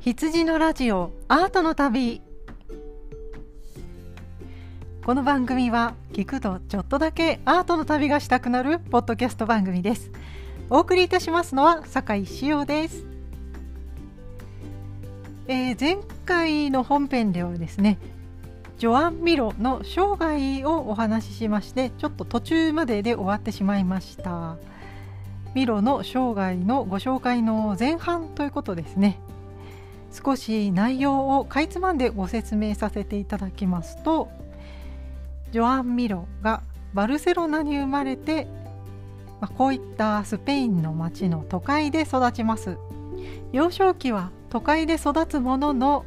羊のラジオアートの旅。この番組は聞くとちょっとだけアートの旅がしたくなるポッドキャスト番組です。お送りいたしますのは酒井志陽です、えー、前回の本編ではですねジョアン・ミロの生涯をお話ししましてちょっと途中までで終わってしまいました。ミロの生涯のご紹介の前半ということですね。少し内容をかいつまんでご説明させていただきますとジョアン・ミロがバルセロナに生まれて、まあ、こういったスペインの町の都会で育ちます。幼少期は都会で育つものの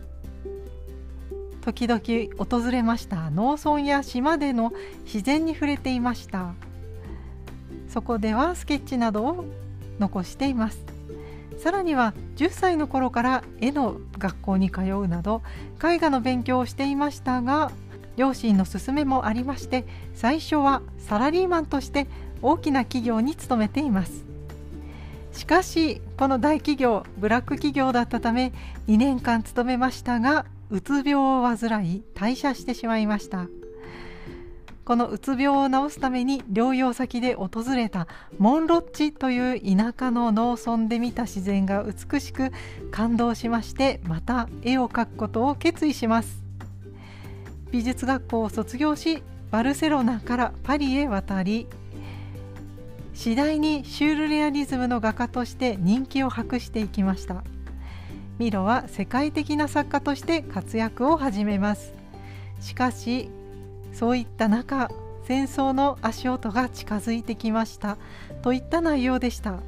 時々訪れました農村や島での自然に触れていました。そこではスケッチなどを残しています。さらには10歳の頃から絵の学校に通うなど絵画の勉強をしていましたが両親の勧めもありまして最初はサラリーマンとして大きな企業に勤めています。しかしこの大企業ブラック企業だったため2年間勤めましたがうつ病を患い退社してしまいました。このうつ病を治すために療養先で訪れたモンロッチという田舎の農村で見た自然が美しく感動しましてまた絵を描くことを決意します。美術学校を卒業しバルセロナからパリへ渡り次第にシュールレアリズムの画家として人気を博していきました。ミロは世界的な作家として活躍を始めます。しかしそういった中戦争の足音が近づいてきました。といった内容でした。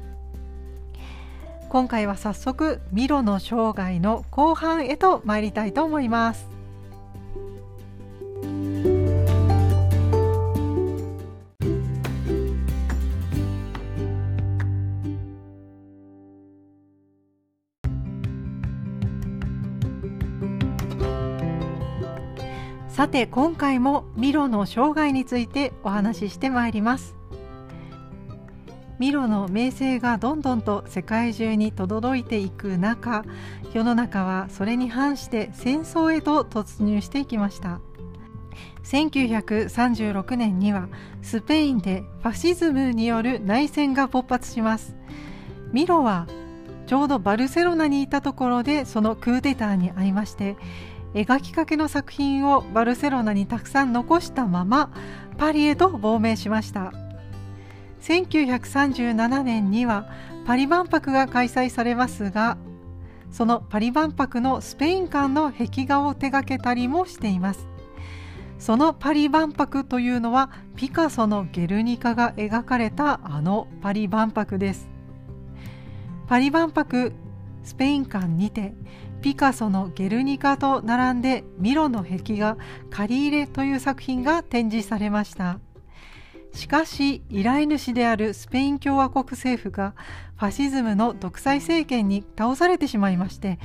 今回は早速ミロの生涯の後半へと参りたいと思います。さて今回もミロの生涯についてお話ししてまいります。ミロの名声がどんどんと世界中に轟いていく中世の中はそれに反して戦争へと突入していきました。1936年にはスペインでファシズムによる内戦が勃発します。ミロはちょうどバルセロナにいたところでそのクーデターに遭いまして描きかけの作品をバルセロナにたくさん残したままパリへと亡命しました。1937年にはパリ万博が開催されますがそのパリ万博のスペイン館の壁画を手掛けたりもしています。そのパリ万博というのはピカソのゲルニカが描かれたあのパリ万博です。パリ万博スペイン館にてピカソのゲルニカと並んでミロの壁画カリーレという作品が展示されました。しかし依頼主であるスペイン共和国政府がファシズムの独裁政権に倒されてしまいまして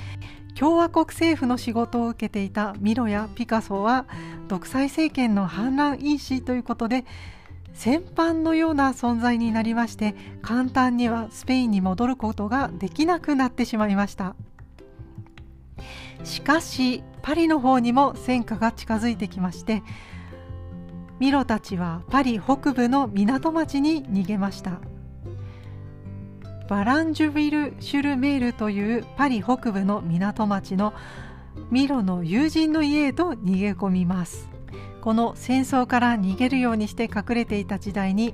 共和国政府の仕事を受けていたミロやピカソは独裁政権の反乱因子ということで戦犯のような存在になりまして簡単にはスペインに戻ることができなくなってしまいました。しかしパリの方にも戦火が近づいてきましてミロたちはパリ北部の港町に逃げました。バランジュビル・シュルメールというパリ北部の港町のミロの友人の家へと逃げ込みます。この戦争から逃げるようにして隠れていた時代に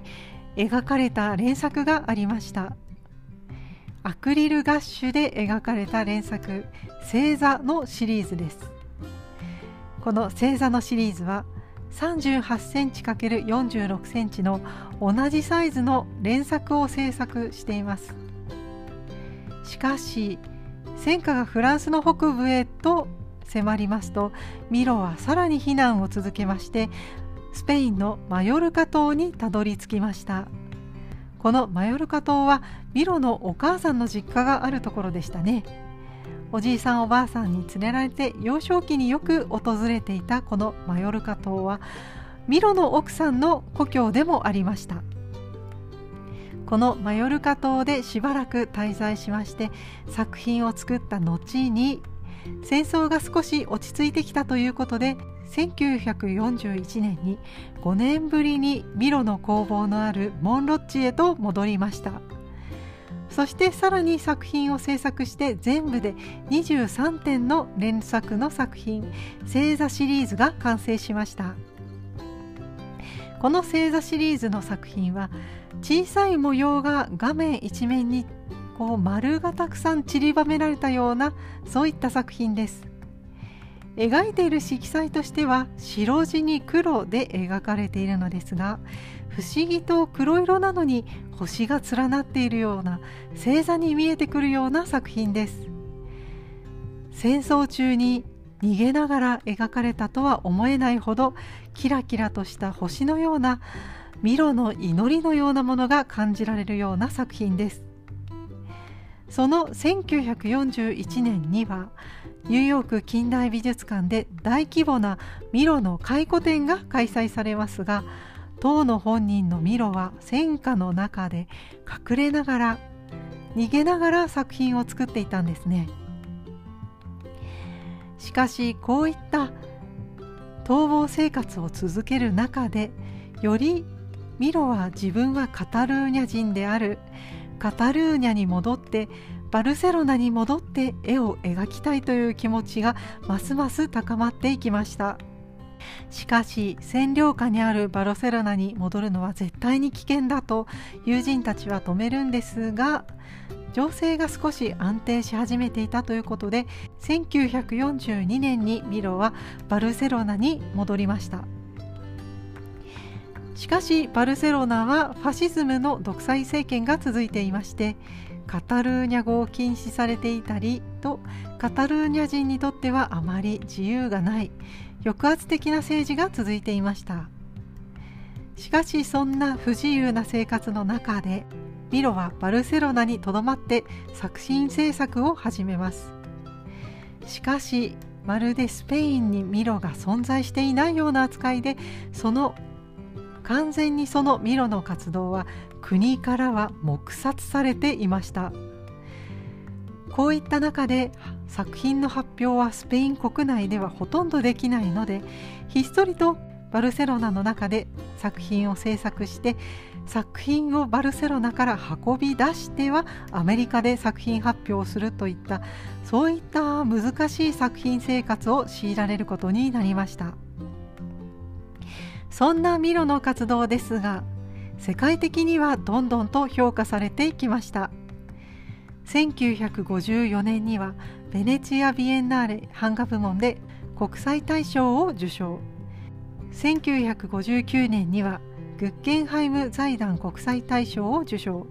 描かれた連作がありました。アクリルガッシュで描かれた連作星座のシリーズです。この星座のシリーズは38センチ ×46 センチの同じサイズの連作を制作しています。しかし戦火がフランスの北部へと迫りますとミロはさらに避難を続けましてスペインのマヨルカ島にたどり着きました。このマヨルカ島はミロのお母さんの実家があるところでしたね。おじいさんおばあさんに連れられて幼少期によく訪れていたこのマヨルカ島はミロの奥さんの故郷でもありました。このマヨルカ島でしばらく滞在しまして作品を作った後に戦争が少し落ち着いてきたということで1941年に5年ぶりにミロの工房のあるモンロッチへと戻りました。そしてさらに作品を制作して全部で23点の連作の作品星座シリーズが完成しました。この星座シリーズの作品は小さい模様が画面一面にこう丸がたくさん散りばめられたようなそういった作品です。描いている色彩としては白地に黒で描かれているのですが不思議と黒色なのに星が連なっているような星座に見えてくるような作品です。戦争中に逃げながら描かれたとは思えないほどキラキラとした星のようなミロの祈りのようなものが感じられるような作品です。その1941年にはニューヨーク近代美術館で大規模なミロの回顧展が開催されますが当の本人のミロは戦火の中で隠れながら逃げながら作品を作っていたんですね。しかしこういった逃亡生活を続ける中でよりミロは自分はカタルーニャ人である。カタルーニャに戻ってバルセロナに戻って絵を描きたいという気持ちがますます高まっていきました。しかし占領下にあるバルセロナに戻るのは絶対に危険だと友人たちは止めるんですが情勢が少し安定し始めていたということで1942年にミロはバルセロナに戻りました。しかしバルセロナはファシズムの独裁政権が続いていましてカタルーニャ語を禁止されていたりとカタルーニャ人にとってはあまり自由がない抑圧的な政治が続いていました。しかしそんな不自由な生活の中でミロはバルセロナにとどまって作品制作を始めます。しかしまるでスペインにミロが存在していないような扱いでその完全にそのミロの活動は国からは黙殺されていました。こういった中で作品の発表はスペイン国内ではほとんどできないのでひっそりとバルセロナの中で作品を制作して作品をバルセロナから運び出してはアメリカで作品発表をするといったそういった難しい作品生活を強いられることになりました。そんなミロの活動ですが世界的にはどんどんと評価されていきました。1954年にはベネチア・ビエンナーレ版画部門で国際大賞を受賞。1959年にはグッケンハイム財団国際大賞を受賞。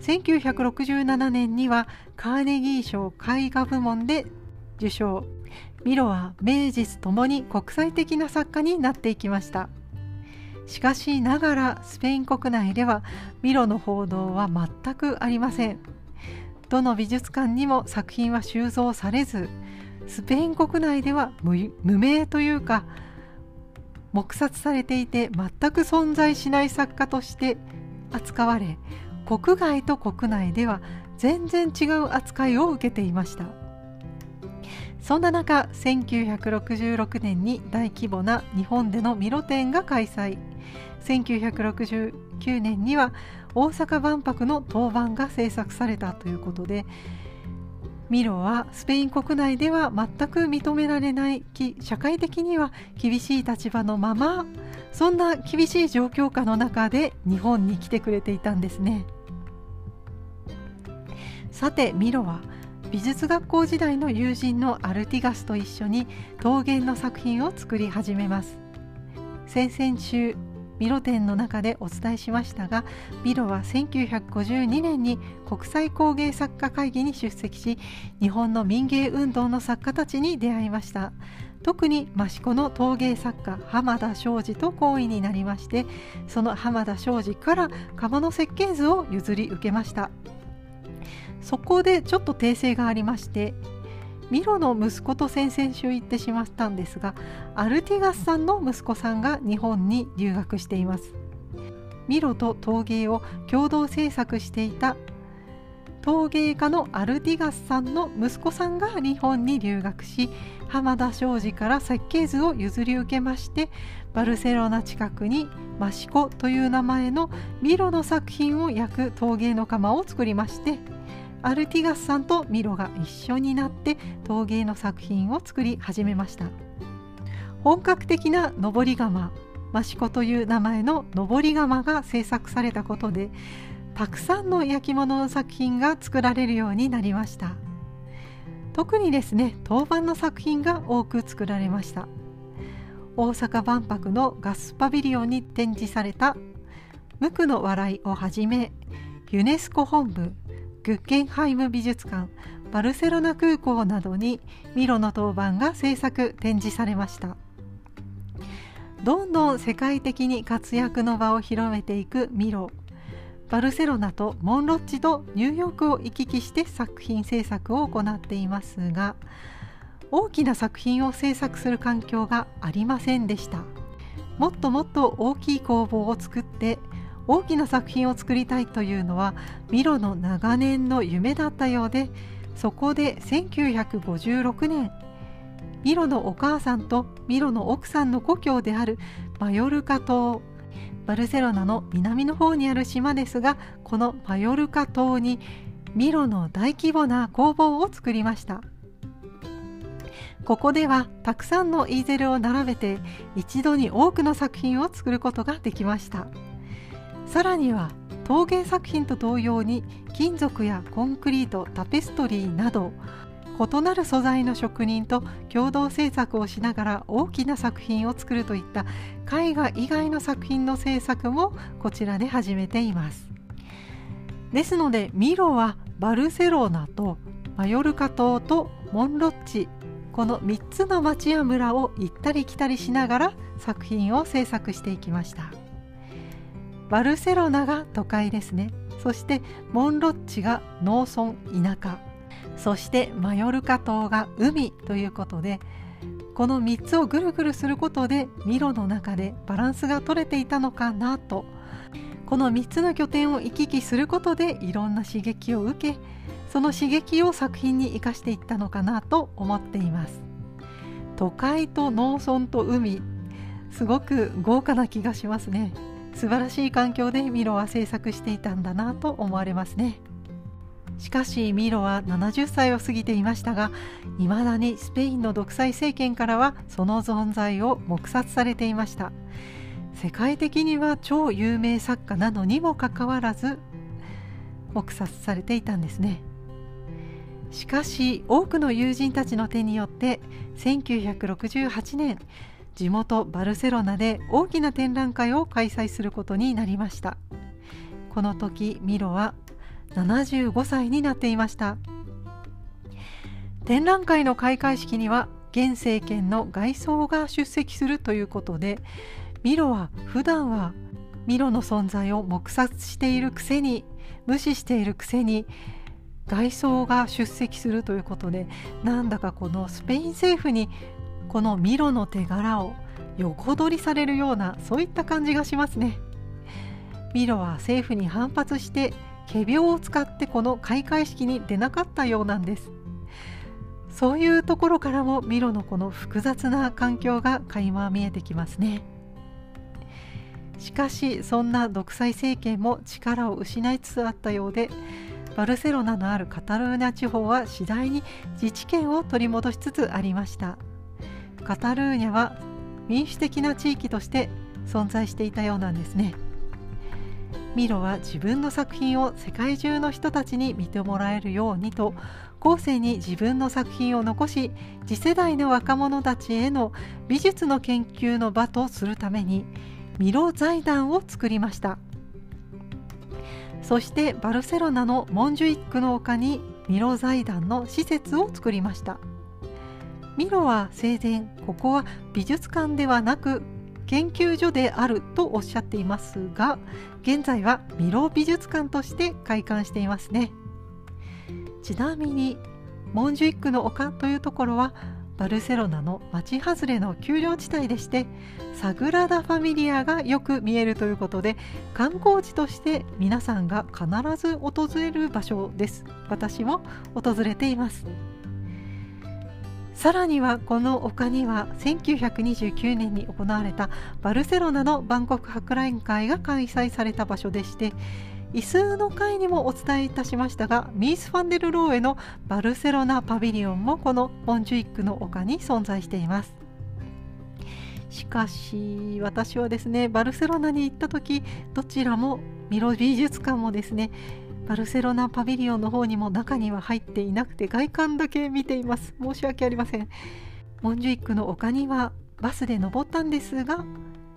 1967年にはカーネギー賞絵画部門で受賞。ミロは名実ともに国際的な作家になっていきました。しかしながらスペイン国内ではミロの報道は全くありません。どの美術館にも作品は収蔵されずスペイン国内では無名というか黙殺されていて全く存在しない作家として扱われ国外と国内では全然違う扱いを受けていました。そんな中1966年に大規模な日本でのミロ展が開催。1969年には大阪万博の当番が制作されたということでミロはスペイン国内では全く認められない社会的には厳しい立場のままそんな厳しい状況下の中で日本に来てくれていたんですね。さてミロは美術学校時代の友人のアルティガスと一緒に陶芸の作品を作り始めます。先々週ミロ展の中でお伝えしましたがミロは1952年に国際工芸作家会議に出席し日本の民芸運動の作家たちに出会いました。特に益子の陶芸作家浜田庄司と好意になりましてその浜田庄司から鴨の設計図を譲り受けました。そこでちょっと訂正がありましてミロの息子と先々週行ってしまったんですがアルティガスさんの息子さんが日本に留学しています。ミロと陶芸を共同制作していた陶芸家のアルティガスさんの息子さんが日本に留学し浜田庄司から設計図を譲り受けましてバルセロナ近くにマシコという名前のミロの作品を焼く陶芸の窯を作りましてアルティガスさんとミロが一緒になって陶芸の作品を作り始めました。本格的な上り窯益子という名前の上り窯が制作されたことでたくさんの焼き物の作品が作られるようになりました。特にですね当番の作品が多く作られました。大阪万博のガスパビリオンに展示された「無垢の笑い」をはじめユネスコ本部グッゲンハイム美術館バルセロナ空港などにミロの当番が制作展示されました。どんどん世界的に活躍の場を広めていくミロ。バルセロナとモンロッチとニューヨークを行き来して作品制作を行っていますが大きな作品を制作する環境がありませんでした。もっともっと大きい工房を作って大きな作品を作りたいというのはミロの長年の夢だったようでそこで1956年ミロのお母さんとミロの奥さんの故郷であるマヨルカ島バルセロナの南の方にある島ですがこのマヨルカ島にミロの大規模な工房を作りました。ここではたくさんのイーゼルを並べて一度に多くの作品を作ることができました。さらには陶芸作品と同様に金属やコンクリートタペストリーなど異なる素材の職人と共同制作をしながら大きな作品を作るといった絵画以外の作品の制作もこちらで始めています。ですのでミロはバルセロナとマヨルカ島とモンロッチ。この3つの町や村を行ったり来たりしながら作品を制作していきました。バルセロナが都会ですね。そしてモンロッチが農村田舎。そしてマヨルカ島が海ということでこの3つをぐるぐるすることでミロの中でバランスが取れていたのかなと。この3つの拠点を行き来することでいろんな刺激を受けその刺激を作品に生かしていったのかなと思っています。都会と農村と海すごく豪華な気がしますね。素晴らしい環境でミロは制作していたんだなと思われますね。しかしミロは70歳を過ぎていましたがいまだにスペインの独裁政権からはその存在を黙殺されていました。世界的には超有名作家なのにもかかわらず黙殺されていたんですね。しかし多くの友人たちの手によって1968年地元バルセロナで大きな展覧会を開催することになりました。この時ミロは75歳になっていました。展覧会の開会式には現政権の外相が出席するということでミロは普段はミロの存在を黙殺しているくせに無視しているくせに外相が出席するということでなんだかこのスペイン政府にこのミロの手柄を横取りされるようなそういった感じがしますね。ミロは政府に反発して仮病を使ってこの開会式に出なかったようなんです。そういうところからもミロのこの複雑な環境が垣間見えてきますね。しかしそんな独裁政権も力を失いつつあったようでバルセロナのあるカタルーニャ地方は次第に自治権を取り戻しつつありました。カタルーニャは民主的な地域として存在していたようなんですね。ミロは自分の作品を世界中の人たちに見てもらえるようにと後世に自分の作品を残し次世代の若者たちへの美術の研究の場とするためにミロ財団を作りました。そしてバルセロナのモンジュイックの丘にミロ財団の施設を作りました。ミロは生前ここは美術館ではなく研究所であるとおっしゃっていますが現在はミロ美術館として開館していますね。ちなみにモンジュイックの丘というところはバルセロナの町外れの丘陵地帯でしてサグラダ・ファミリアがよく見えるということで観光地として皆さんが必ず訪れる場所です。私も訪れています。さらにはこの丘には1929年に行われたバルセロナの万国博覧会が開催された場所でして椅子の会にもお伝えいたしましたがミース・ファンデル・ローエのバルセロナパビリオンもこのモンジュイックの丘に存在しています。しかし私はですねバルセロナに行った時どちらもミロ美術館もですねバルセロナパビリオンの方にも中には入っていなくて外観だけ見ています。申し訳ありません。モンジュイックの丘にはバスで登ったんですが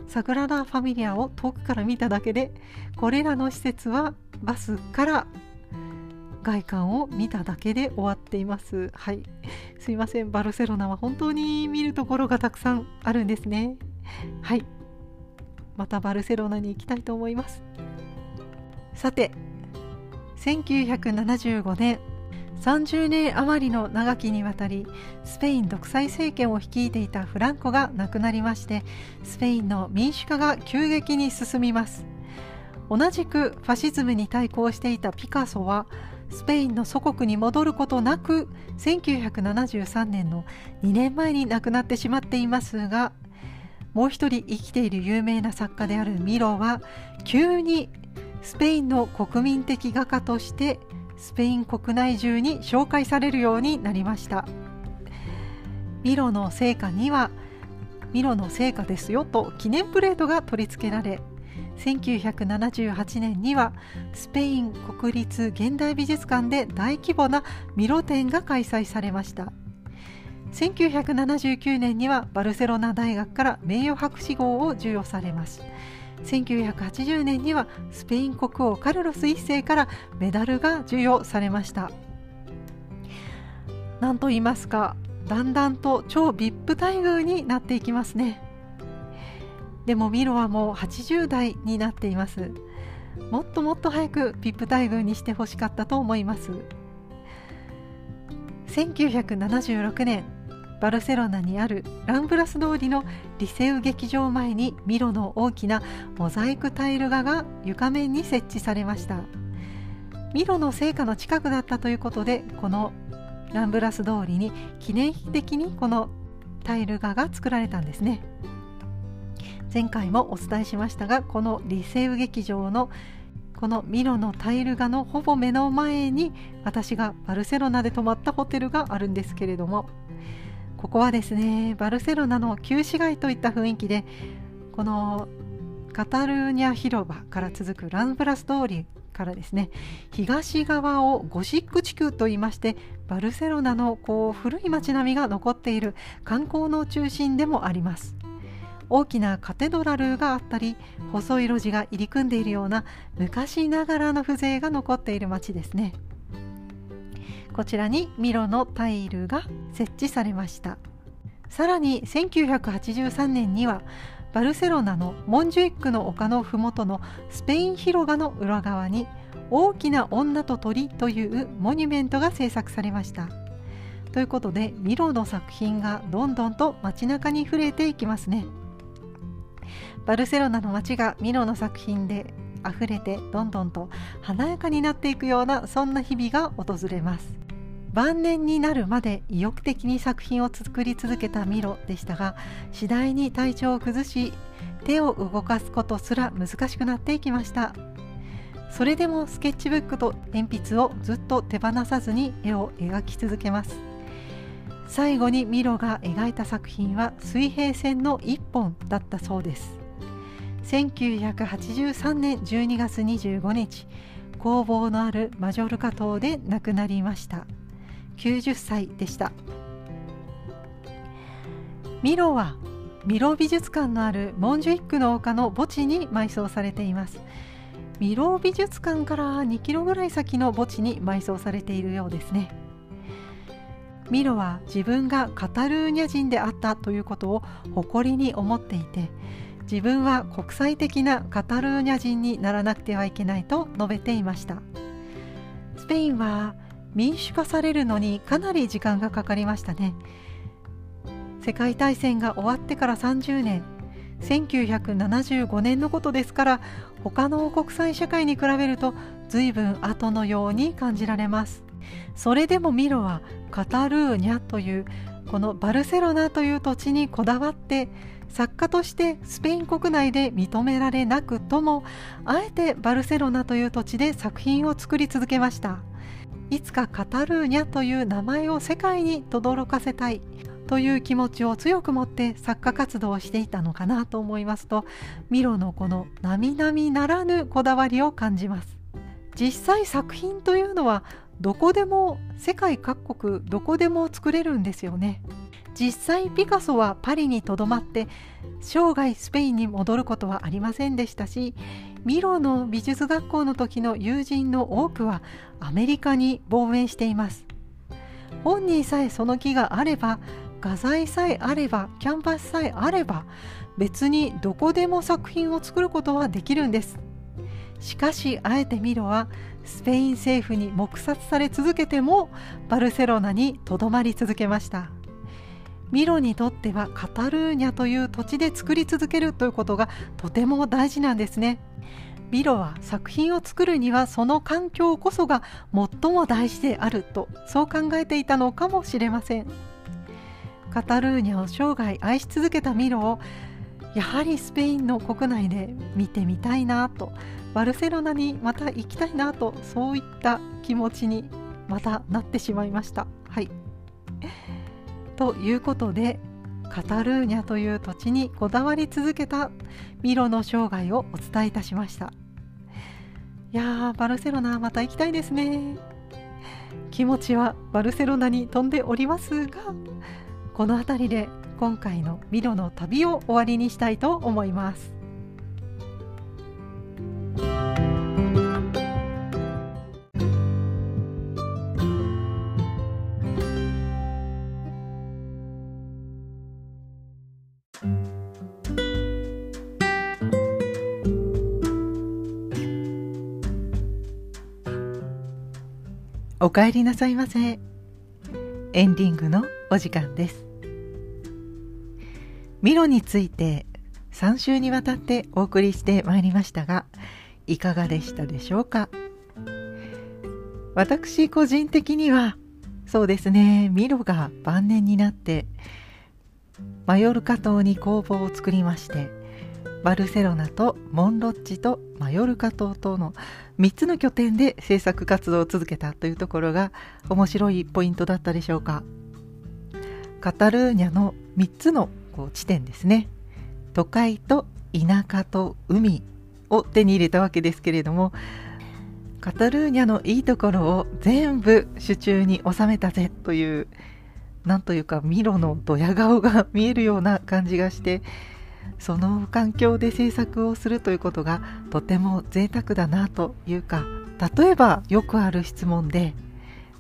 サグラダ・ファミリアを遠くから見ただけでこれらの施設はバスから外観を見ただけで終わっています。はい。すいません。バルセロナは本当に見るところがたくさんあるんですね。はい。またバルセロナに行きたいと思います。さて1975年30年余りの長きにわたりスペイン独裁政権を率いていたフランコが亡くなりましてスペインの民主化が急激に進みます。同じくファシズムに対抗していたピカソはスペインの祖国に戻ることなく1973年の2年前に亡くなってしまっていますがもう一人生きている有名な作家であるミロは急にスペインの国民的画家としてスペイン国内中に紹介されるようになりました。ミロの成果にはミロの成果ですよと記念プレートが取り付けられ1978年にはスペイン国立現代美術館で大規模なミロ展が開催されました。1979年にはバルセロナ大学から名誉博士号を授与されます。1980年にはスペイン国王カルロス1世からメダルが授与されました。なんと言いますかだんだんと超 VIP 待遇になっていきますね。でもミロはもう80代になっています。もっともっと早く VIP 待遇にしてほしかったと思います。1976年バルセロナにあるランブラス通りのリセウ劇場前にミロの大きなモザイクタイル画が床面に設置されました。ミロの聖火の近くだったということでこのランブラス通りに記念碑的にこのタイル画が作られたんですね。前回もお伝えしましたがこのリセウ劇場のこのミロのタイル画のほぼ目の前に私がバルセロナで泊まったホテルがあるんですけれどもここはですねバルセロナの旧市街といった雰囲気でこのカタルーニャ広場から続くランブラス通りからですね東側をゴシック地区といいましてバルセロナのこう古い街並みが残っている観光の中心でもあります。大きなカテドラルがあったり細い路地が入り組んでいるような昔ながらの風情が残っている街ですね。こちらにミロのタイルが設置されました。さらに1983年にはバルセロナのモンジュイックの丘の麓のスペイン広場の裏側に大きな女と鳥というモニュメントが制作されました。ということでミロの作品がどんどんと街中に触れていきますね。バルセロナの街がミロの作品で溢れてどんどんと華やかになっていくようなそんな日々が訪れます。晩年になるまで意欲的に作品を作り続けたミロでしたが次第に体調を崩し手を動かすことすら難しくなっていきました。それでもスケッチブックと鉛筆をずっと手放さずに絵を描き続けます。最後にミロが描いた作品は水平線の一本だったそうです。1983年12月25日工房のあるマジョルカ島で亡くなりました。90歳でした。ミロはミロ美術館のあるモンジュイックの丘の墓地に埋葬されています。ミロ美術館から2キロぐらい先の墓地に埋葬されているようですね。ミロは自分がカタルーニャ人であったということを誇りに思っていて自分は国際的なカタルーニャ人にならなくてはいけないと述べていました。スペインは民主化されるのにかなり時間がかかりましたね。世界大戦が終わってから30年。1975年のことですから他の国際社会に比べると随分後のように感じられます。それでもミロはカタルーニャというこのバルセロナという土地にこだわって作家としてスペイン国内で認められなくともあえてバルセロナという土地で作品を作り続けました。いつかカタルーニャという名前を世界に轟かせたい。という気持ちを強く持って作家活動をしていたのかなと思いますとミロのこの並々ならぬこだわりを感じます。実際作品というのはどこでも世界各国どこでも作れるんですよね。実際ピカソはパリにとどまって生涯スペインに戻ることはありませんでしたしミロの美術学校の時の友人の多くはアメリカに亡命しています。本人さえその気があれば画材さえあればキャンバスさえあれば別にどこでも作品を作ることはできるんです。しかしあえてミロはスペイン政府に黙殺され続けてもバルセロナにとどまり続けました。ミロにとってはカタルーニャという土地で作り続けるということがとても大事なんですね。ミロは作品を作るにはその環境こそが最も大事であるとそう考えていたのかもしれません。カタルーニャを生涯愛し続けたミロをやはりスペインの国内で見てみたいなとバルセロナにまた行きたいなとそういった気持ちにまたなってしまいました。はい。ということでカタルーニャという土地にこだわり続けたミロの生涯をお伝えいたしました。いやーバルセロナまた行きたいですね。気持ちはバルセロナに飛んでおりますがこの辺りで今回のミロの旅を終わりにしたいと思います。お帰りなさいませ。エンディングのお時間です。ミロについて3週にわたってお送りしてまいりましたがいかがでしたでしょうか？私個人的にはそうですねミロが晩年になってマヨルカ島に工房を作りましてバルセロナとモンロッチとマヨルカ島との3つの拠点で制作活動を続けたというところが面白いポイントだったでしょうか。カタルーニャの3つのこう地点ですね。都会と田舎と海を手に入れたわけですけれどもカタルーニャのいいところを全部手中に収めたぜというなんというかミロのドヤ顔が見えるような感じがしてその環境で制作をするということがとても贅沢だなというか例えばよくある質問で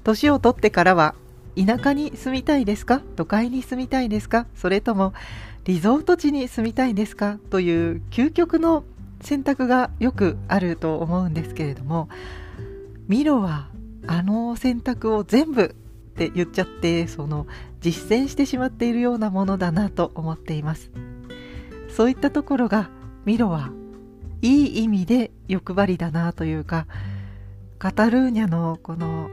年を取ってからは田舎に住みたいですか？都会に住みたいですか？それともリゾート地に住みたいですか？という究極の選択がよくあると思うんですけれどもミロはあの選択を全部って言っちゃってその実践してしまっているようなものだなと思っています。そういったところがミロはいい意味で欲張りだなというかカタルーニャのこの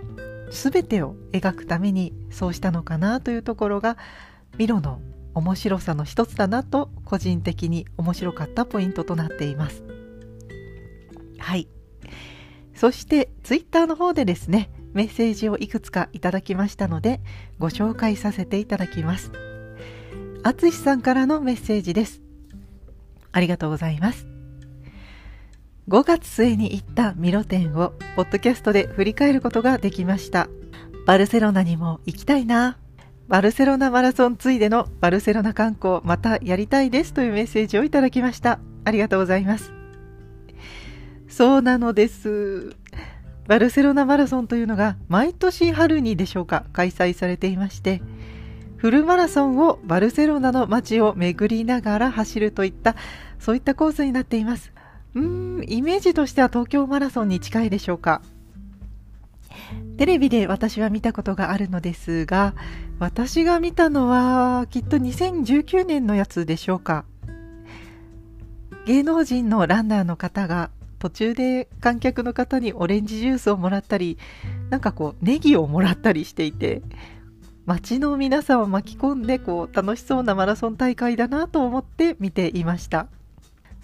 全てを描くためにそうしたのかなというところがミロの面白さの一つだなと個人的に面白かったポイントとなっています。はい。そしてツイッターの方でですねメッセージをいくつかいただきましたのでご紹介させていただきます。あつしさんからのメッセージです。ありがとうございます。5月末に行ったミロ展をポッドキャストで振り返ることができました。バルセロナにも行きたいな。バルセロナマラソンついでのバルセロナ観光またやりたいですというメッセージをいただきました。ありがとうございます。そうなのです。バルセロナマラソンというのが毎年春にでしょうか開催されていまして、フルマラソンをバルセロナの街を巡りながら走るといったそういったコースになっています。うーんイメージとしては東京マラソンに近いでしょうか。テレビで私は見たことがあるのですが私が見たのはきっと2019年のやつでしょうか。芸能人のランナーの方が途中で観客の方にオレンジジュースをもらったりなんかこうネギをもらったりしていて街の皆さんを巻き込んでこう楽しそうなマラソン大会だなと思って見ていました。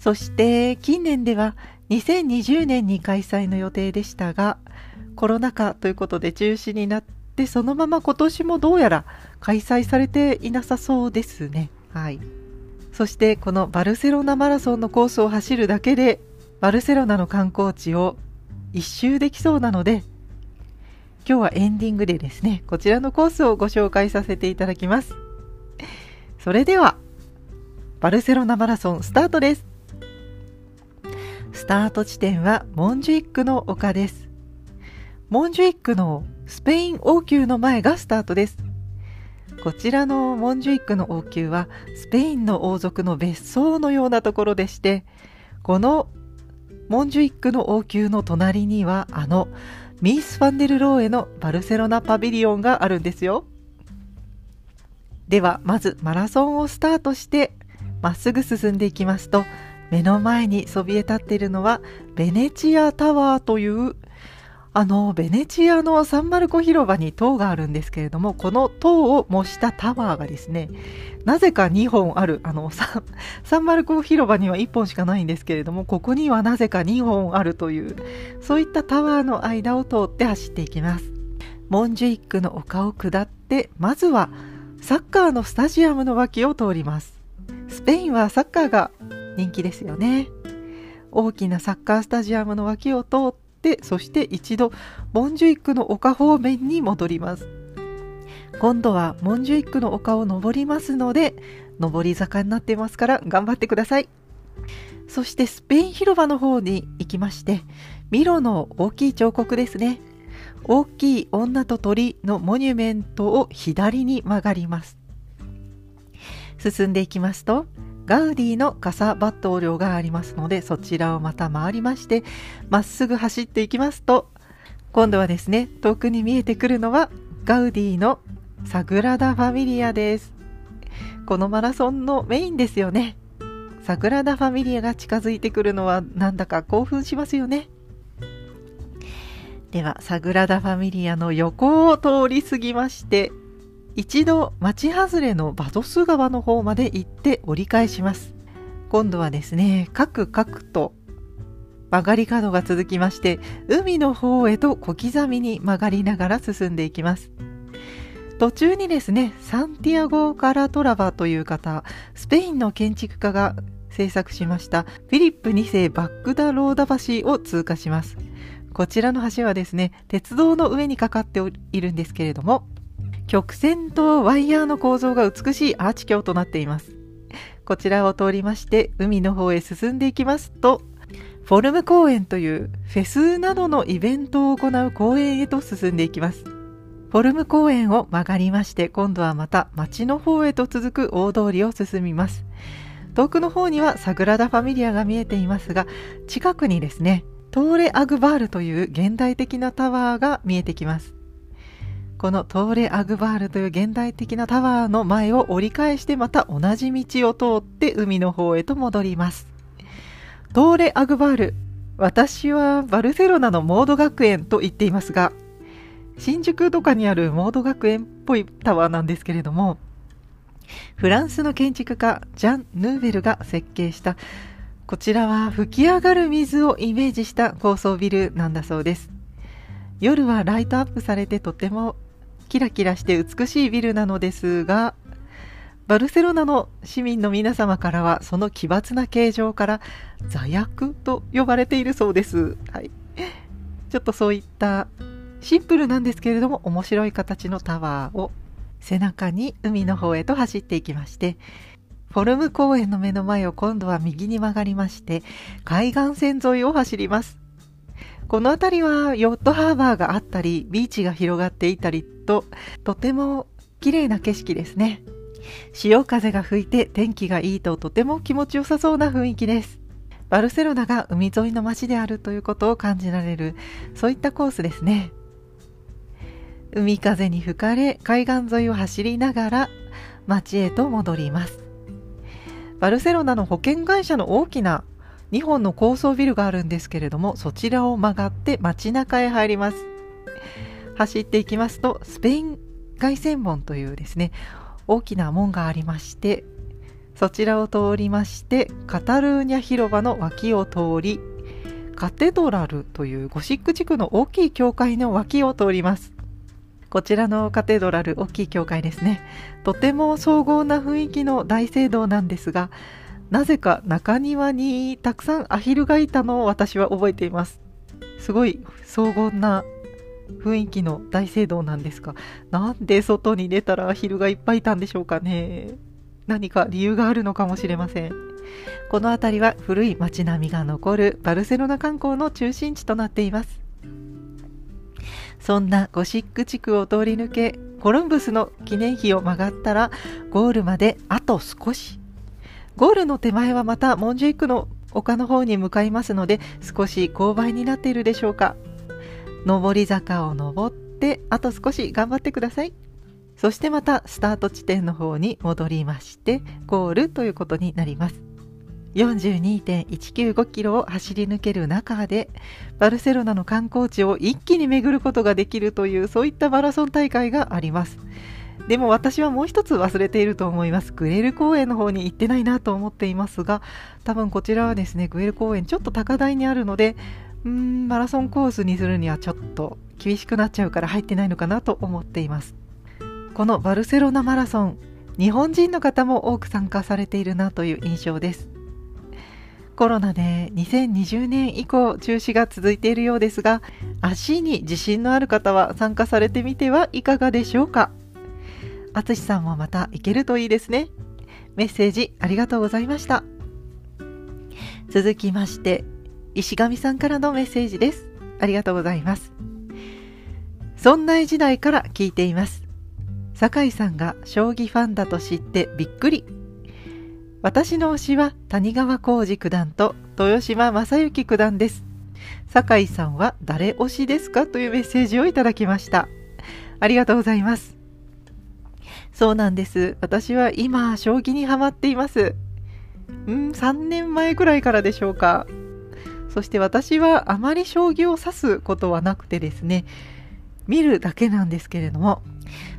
そして近年では2020年に開催の予定でしたがコロナ禍ということで中止になってそのまま今年もどうやら開催されていなさそうですね。はい。そしてこのバルセロナマラソンのコースを走るだけでバルセロナの観光地を一周できそうなので今日はエンディングでですねこちらのコースをご紹介させていただきます。それではバルセロナマラソンスタートです。スタート地点はモンジュイックの丘です。モンジュイックのスペイン王宮の前がスタートです。こちらのモンジュイックの王宮はスペインの王族の別荘のようなところでしてこのモンジュイックの王宮の隣にはあのミース・ファンデルローエのバルセロナパビリオンがあるんですよ。ではまずマラソンをスタートしてまっすぐ進んでいきますと目の前にそびえ立っているのはベネチアタワーというあのベネチアのサンマルコ広場に塔があるんですけれどもこの塔を模したタワーがですねなぜか2本あるあのサンマルコ広場には1本しかないんですけれどもここにはなぜか2本あるというそういったタワーの間を通って走っていきます。モンジュイックの丘を下ってまずはサッカーのスタジアムの脇を通ります。スペインはサッカーが人気ですよね。大きなサッカースタジアムの脇を通ってそして一度モンジュイックの丘方面に戻ります。今度はモンジュイックの丘を登りますので上り坂になっていますから頑張ってください。そしてスペイン広場の方に行きましてミロの大きい彫刻ですね。大きい女と鳥のモニュメントを左に曲がります。進んでいきますとガウディの傘バット量がありますのでそちらをまた回りましてまっすぐ走っていきますと今度はですね遠くに見えてくるのはガウディのサグラダ・ファミリアです。このマラソンのメインですよね。サグラダ・ファミリアが近づいてくるのはなんだか興奮しますよね。ではサグラダ・ファミリアの横を通り過ぎまして一度町外れのバドス川の方まで行って折り返します。今度はですねカクカクと曲がり角が続きまして海の方へと小刻みに曲がりながら進んでいきます。途中にですねサンティアゴ・カラトラバという方スペインの建築家が制作しましたフィリップ2世バックダローダ橋を通過します。こちらの橋はですね鉄道の上にかかっているんですけれども曲線とワイヤーの構造が美しいアーチ橋となっています。こちらを通りまして海の方へ進んでいきますとフォルム公園というフェスなどのイベントを行う公園へと進んでいきます。フォルム公園を曲がりまして今度はまた街の方へと続く大通りを進みます。遠くの方にはサグラダ・ファミリアが見えていますが近くにですねトーレ・アグバールという現代的なタワーが見えてきます。このトーレ・アグバールという現代的なタワーの前を折り返してまた同じ道を通って海の方へと戻ります。トーレ・アグバール。私はバルセロナのモード学園と言っていますが、新宿とかにあるモード学園っぽいタワーなんですけれども、フランスの建築家ジャン・ヌーベルが設計したこちらは吹き上がる水をイメージした高層ビルなんだそうです。夜はライトアップされてとてもキラキラして美しいビルなのですが、バルセロナの市民の皆様からはその奇抜な形状から座薬と呼ばれているそうです。はい。ちょっとそういったシンプルなんですけれども面白い形のタワーを背中に海の方へと走っていきまして、フォルム公園の目の前を今度は右に曲がりまして、海岸線沿いを走ります。この辺りはヨットハーバーがあったり、ビーチが広がっていたりと、とても綺麗な景色ですね。潮風が吹いて天気がいいととても気持ちよさそうな雰囲気です。バルセロナが海沿いの街であるということを感じられる、そういったコースですね。海風に吹かれ海岸沿いを走りながら街へと戻りますバルセロナの保険会社の大きな2本の高層ビルがあるんですけれどもそちらを曲がって街中へ入ります走っていきますとスペイン凱旋門というですね大きな門がありましてそちらを通りましてカタルーニャ広場の脇を通りカテドラルというゴシック地区の大きい教会の脇を通ります。こちらのカテドラル大きい教会ですね。とても荘厳な雰囲気の大聖堂なんですがなぜか中庭にたくさんアヒルがいたのを私は覚えています。すごい荘厳な雰囲気の大聖堂なんですがなんで外に出たらアヒルがいっぱいいたんでしょうかね？何か理由があるのかもしれません。この辺りは古い街並みが残るバルセロナ観光の中心地となっています。そんなゴシック地区を通り抜けコロンブスの記念碑を曲がったらゴールまであと少し。ゴールの手前はまたモンジュイクの丘の方に向かいますので少し勾配になっているでしょうか。上り坂を登ってあと少し頑張ってください。そしてまたスタート地点の方に戻りましてゴールということになります。42.195キロを走り抜ける中でバルセロナの観光地を一気に巡ることができるというそういったマラソン大会があります。でも私はもう一つ忘れていると思います。グレル公園の方に行ってないなと思っていますが多分こちらはですねグレル公園ちょっと高台にあるのでうんマラソンコースにするにはちょっと厳しくなっちゃうから入ってないのかなと思っています。このバルセロナマラソン日本人の方も多く参加されているなという印象です。コロナで2020年以降中止が続いているようですが足に自信のある方は参加されてみてはいかがでしょうか？淳さんもまた行けるといいですね。メッセージありがとうございました。続きまして石上さんからのメッセージですありがとうございますそんな時代から聞いています酒井さんが将棋ファンだと知ってびっくり私の推しは谷川浩司九段と豊島将之九段です。酒井さんは誰推しですか？というメッセージをいただきました。ありがとうございます。そうなんです。私は今、将棋にハマっています。うん、3年前くらいからでしょうか。そして私はあまり将棋を指すことはなくてですね、見るだけなんですけれども、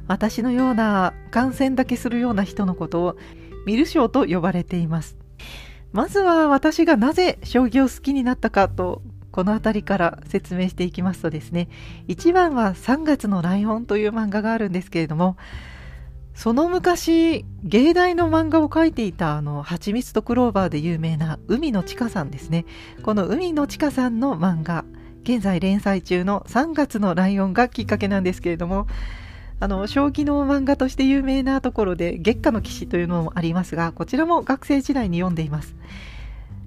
私のような観戦だけするような人のことをミル賞と呼ばれています。まずは私がなぜ将棋を好きになったかとこの辺りから説明していきますとですね1番は3月のライオンという漫画があるんですけれどもその昔芸大の漫画を描いていたあの蜂蜜とクローバーで有名な海野千佳さんですね。この海野千佳さんの漫画現在連載中の3月のライオンがきっかけなんですけれどもあの将棋の漫画として有名なところで月下の騎士というのもありますがこちらも学生時代に読んでいます。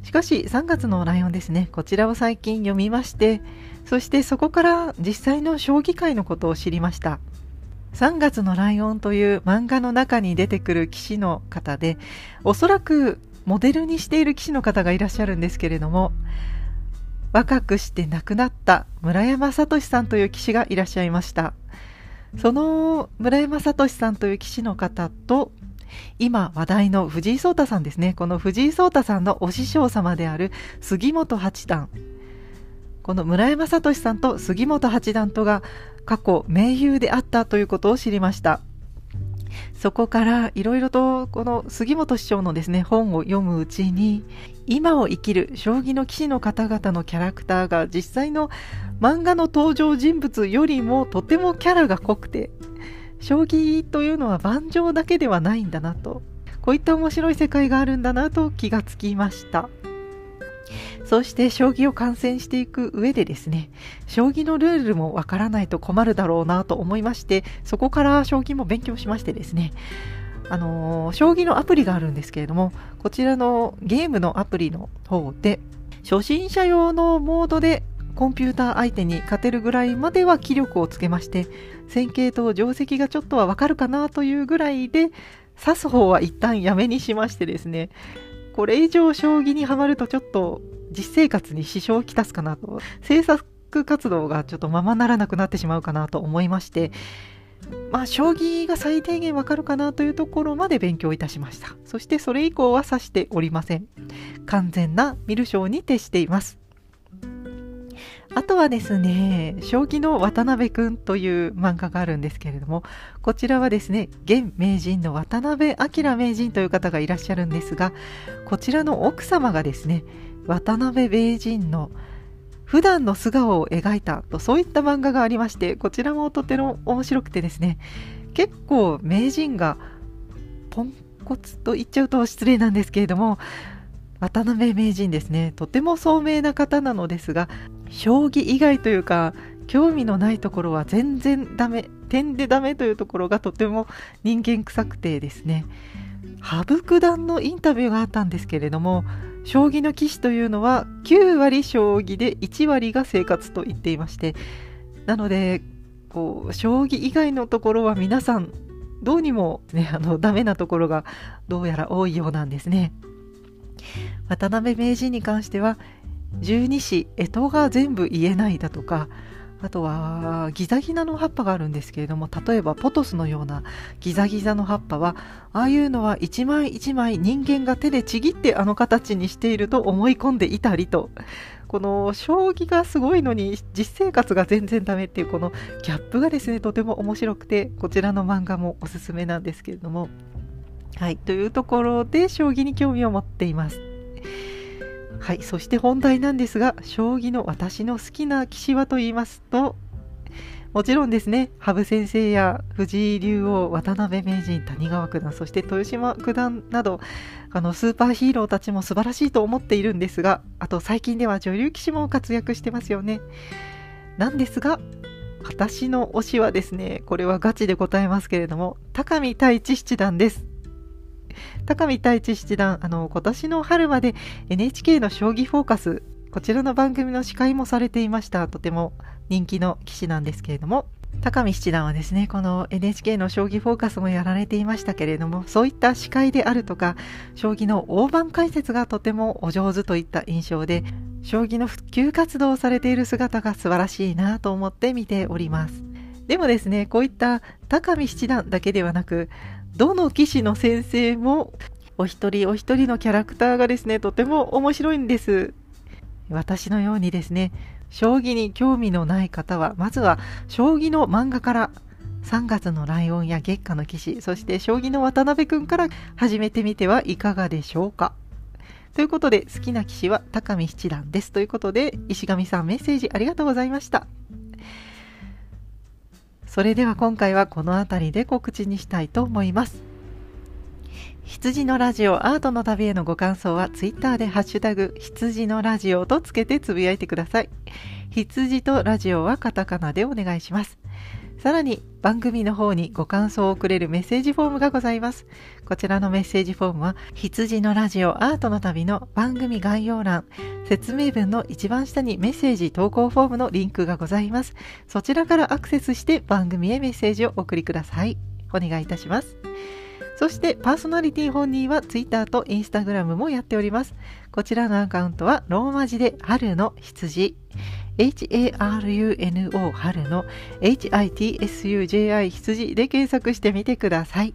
しかし3月のライオンですね。こちらを最近読みましてそしてそこから実際の将棋界のことを知りました。3月のライオンという漫画の中に出てくる騎士の方でおそらくモデルにしている騎士の方がいらっしゃるんですけれども若くして亡くなった村山聡さんという騎士がいらっしゃいました。その村山聡さんという棋士の方と今話題の藤井聡太さんですね。この藤井聡太さんのお師匠様である杉本八段。この村山聡さんと杉本八段とが過去盟友であったということを知りました。そこからいろいろとこの杉本師匠のですね本を読むうちに今を生きる将棋の棋士の方々のキャラクターが実際の漫画の登場人物よりもとてもキャラが濃くて将棋というのは盤上だけではないんだなとこういった面白い世界があるんだなと気がつきました。そして将棋を観戦していく上でですね将棋のルールもわからないと困るだろうなと思いましてそこから将棋も勉強しましてですねあの、将棋のアプリがあるんですけれどもこちらのゲームのアプリの方で初心者用のモードでコンピューター相手に勝てるぐらいまでは気力をつけまして戦型と定石がちょっとはわかるかなというぐらいで指す方は一旦やめにしましてですねこれ以上将棋にはまるとちょっと実生活に支障をきたすかなと。制作活動がちょっとままならなくなってしまうかなと思いまして。まあ将棋が最低限わかるかなというところまで勉強いたしました。そしてそれ以降は指しておりません。完全な見る将に徹しています。あとはですね、将棋の渡辺くんという漫画があるんですけれども、こちらはですね、現名人の渡辺明名人という方がいらっしゃるんですが、こちらの奥様がですね、渡辺名人の普段の素顔を描いたとそういった漫画がありましてこちらもとても面白くてですね結構名人がポンコツと言っちゃうと失礼なんですけれども渡辺名人ですねとても聡明な方なのですが将棋以外というか興味のないところは全然ダメ点でダメというところがとても人間臭くてですね羽生九段のインタビューがあったんですけれども将棋の棋士というのは9割将棋で1割が生活と言っていましてなのでこう将棋以外のところは皆さんどうにも、ね、あのダメなところがどうやら多いようなんですね。渡辺名人に関しては十二支干支が全部言えないだとかあとはギザギザの葉っぱがあるんですけれども例えばポトスのようなギザギザの葉っぱはああいうのは一枚一枚人間が手でちぎってあの形にしていると思い込んでいたりとこの将棋がすごいのに実生活が全然ダメっていうこのギャップがですねとても面白くてこちらの漫画もおすすめなんですけれどもはいというところで将棋に興味を持っています。はいそして本題なんですが将棋の私の好きな棋士はと言いますともちろんですね羽生先生や藤井竜王渡辺名人谷川九段そして豊島九段などあのスーパーヒーローたちも素晴らしいと思っているんですがあと最近では女流棋士も活躍してますよね。なんですが私の推しはですねこれはガチで答えますけれども高見太一七段です。高見太一七段、あの、今年の春まで NHK の将棋フォーカス、こちらの番組の司会もされていました。とても人気の棋士なんですけれども、高見七段はですね、この NHK の将棋フォーカスもやられていましたけれども、そういった司会であるとか、将棋の大盤解説がとてもお上手といった印象で、将棋の普及活動をされている姿が素晴らしいなと思って見ております。でもですね、こういった高見七段だけではなく、どの棋士の先生もお一人お一人のキャラクターがですねとても面白いんです。私のようにですね将棋に興味のない方はまずは将棋の漫画から3月のライオンや月下の騎士そして将棋の渡辺くんから始めてみてはいかがでしょうか。ということで好きな棋士は高見七段です。ということで石上さんメッセージありがとうございました。それでは今回はこの辺りで告知にしたいと思います。羊のラジオアートの旅へのご感想はツイッターでハッシュタグ羊のラジオとつけてつぶやいてください。羊とラジオはカタカナでお願いします。さらに番組の方にご感想をくれるメッセージフォームがございます。こちらのメッセージフォームは羊のラジオアートの旅の番組概要欄、説明文の一番下にメッセージ投稿フォームのリンクがございます。そちらからアクセスして番組へメッセージをお送りください。お願いいたします。そしてパーソナリティ本人は Twitter と Instagram もやっております。こちらのアカウントはローマ字で春の羊 HARUNO 春の HITSUJI 羊で検索してみてください。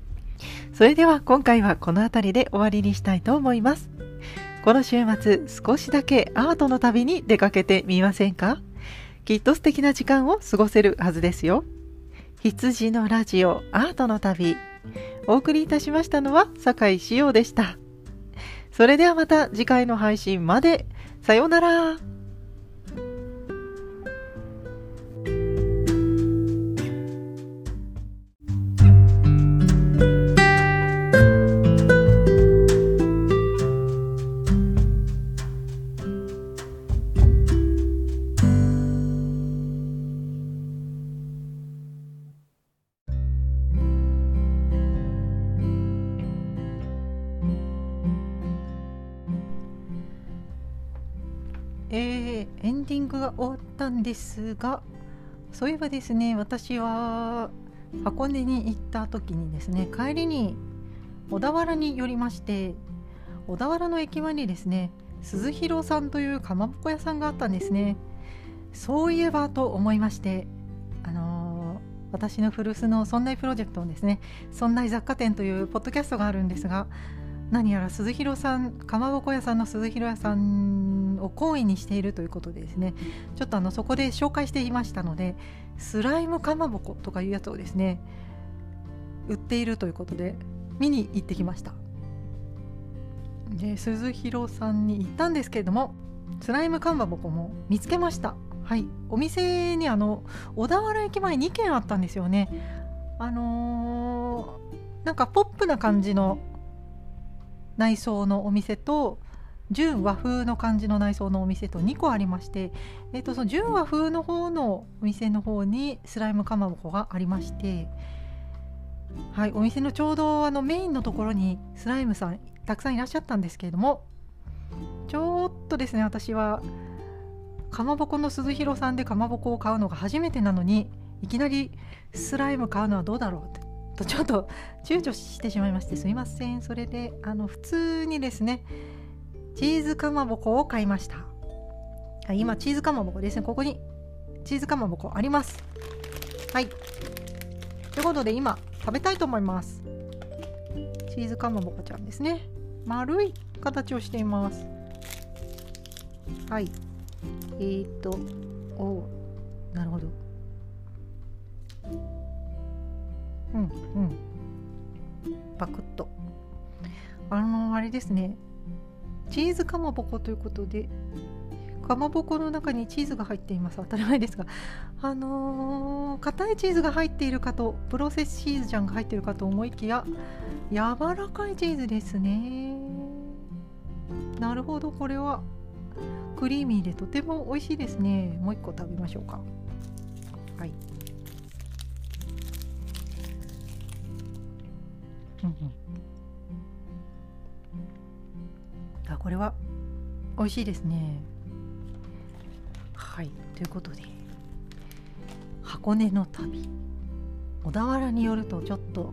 それでは今回はこの辺りで終わりにしたいと思います。この週末少しだけアートの旅に出かけてみませんか？きっと素敵な時間を過ごせるはずですよ。羊のラジオアートの旅お送りいたしましたのは酒井志陽でした。それではまた次回の配信まで。さようなら。終わったんですがそういえばですね私は箱根に行った時にですね帰りに小田原に寄りまして小田原の駅前にですね鈴広さんというかまぼこ屋さんがあったんですね。そういえばと思いましてあのー、私の古巣の「そんなプロジェクト」のですね「そんな雑貨店」というポッドキャストがあるんですが何やら鈴広さんかまぼこ屋さんの鈴広屋さんを好意にしているということでですねちょっとあのそこで紹介していましたのでスライムかまぼことかいうやつをですね売っているということで見に行ってきました。で鈴広さんに行ったんですけれどもスライムかまぼこも見つけました。はい。お店にあの小田原駅前2軒あったんですよね。あのー、なんかポップな感じの内装のお店と純和風の感じの内装のお店と2個ありまして、えー、とその純和風の方のお店の方にスライムかまぼこがありましてはい、お店のちょうどあのメインのところにスライムさんたくさんいらっしゃったんですけれどもちょっとですね私はかまぼこの鈴広さんでかまぼこを買うのが初めてなのにいきなりスライム買うのはどうだろうってとちょっと躊躇してしまいましてすいません。それであの普通にですねチーズかまぼこを買いました。はい今チーズかまぼこですね。ここにチーズかまぼこあります。はい。ということで今食べたいと思います。チーズかまぼこちゃんですね。丸い形をしています。はい。えーとおなるほど。うんうん。パクッと。あのあれですねチーズかまぼこということでかまぼこの中にチーズが入っています。当たり前ですがあのー、硬いチーズが入っているかとプロセスチーズちゃんが入っているかと思いきや柔らかいチーズですね。なるほど。これはクリーミーでとても美味しいですね。もう一個食べましょうか。はい。これは美味しいですね。はい。ということで箱根の旅。小田原によるとちょっと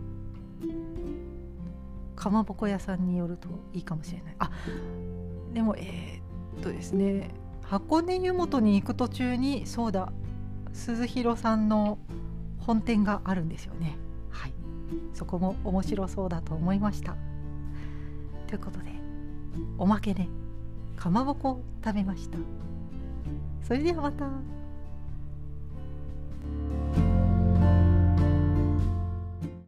かまぼこ屋さんによるといいかもしれない。あでもえー、っとですね箱根湯本に行く途中にそうだ鈴広さんの本店があるんですよね。そこも面白そうだと思いました。ということでおまけでかまぼこを食べましたそれではまた。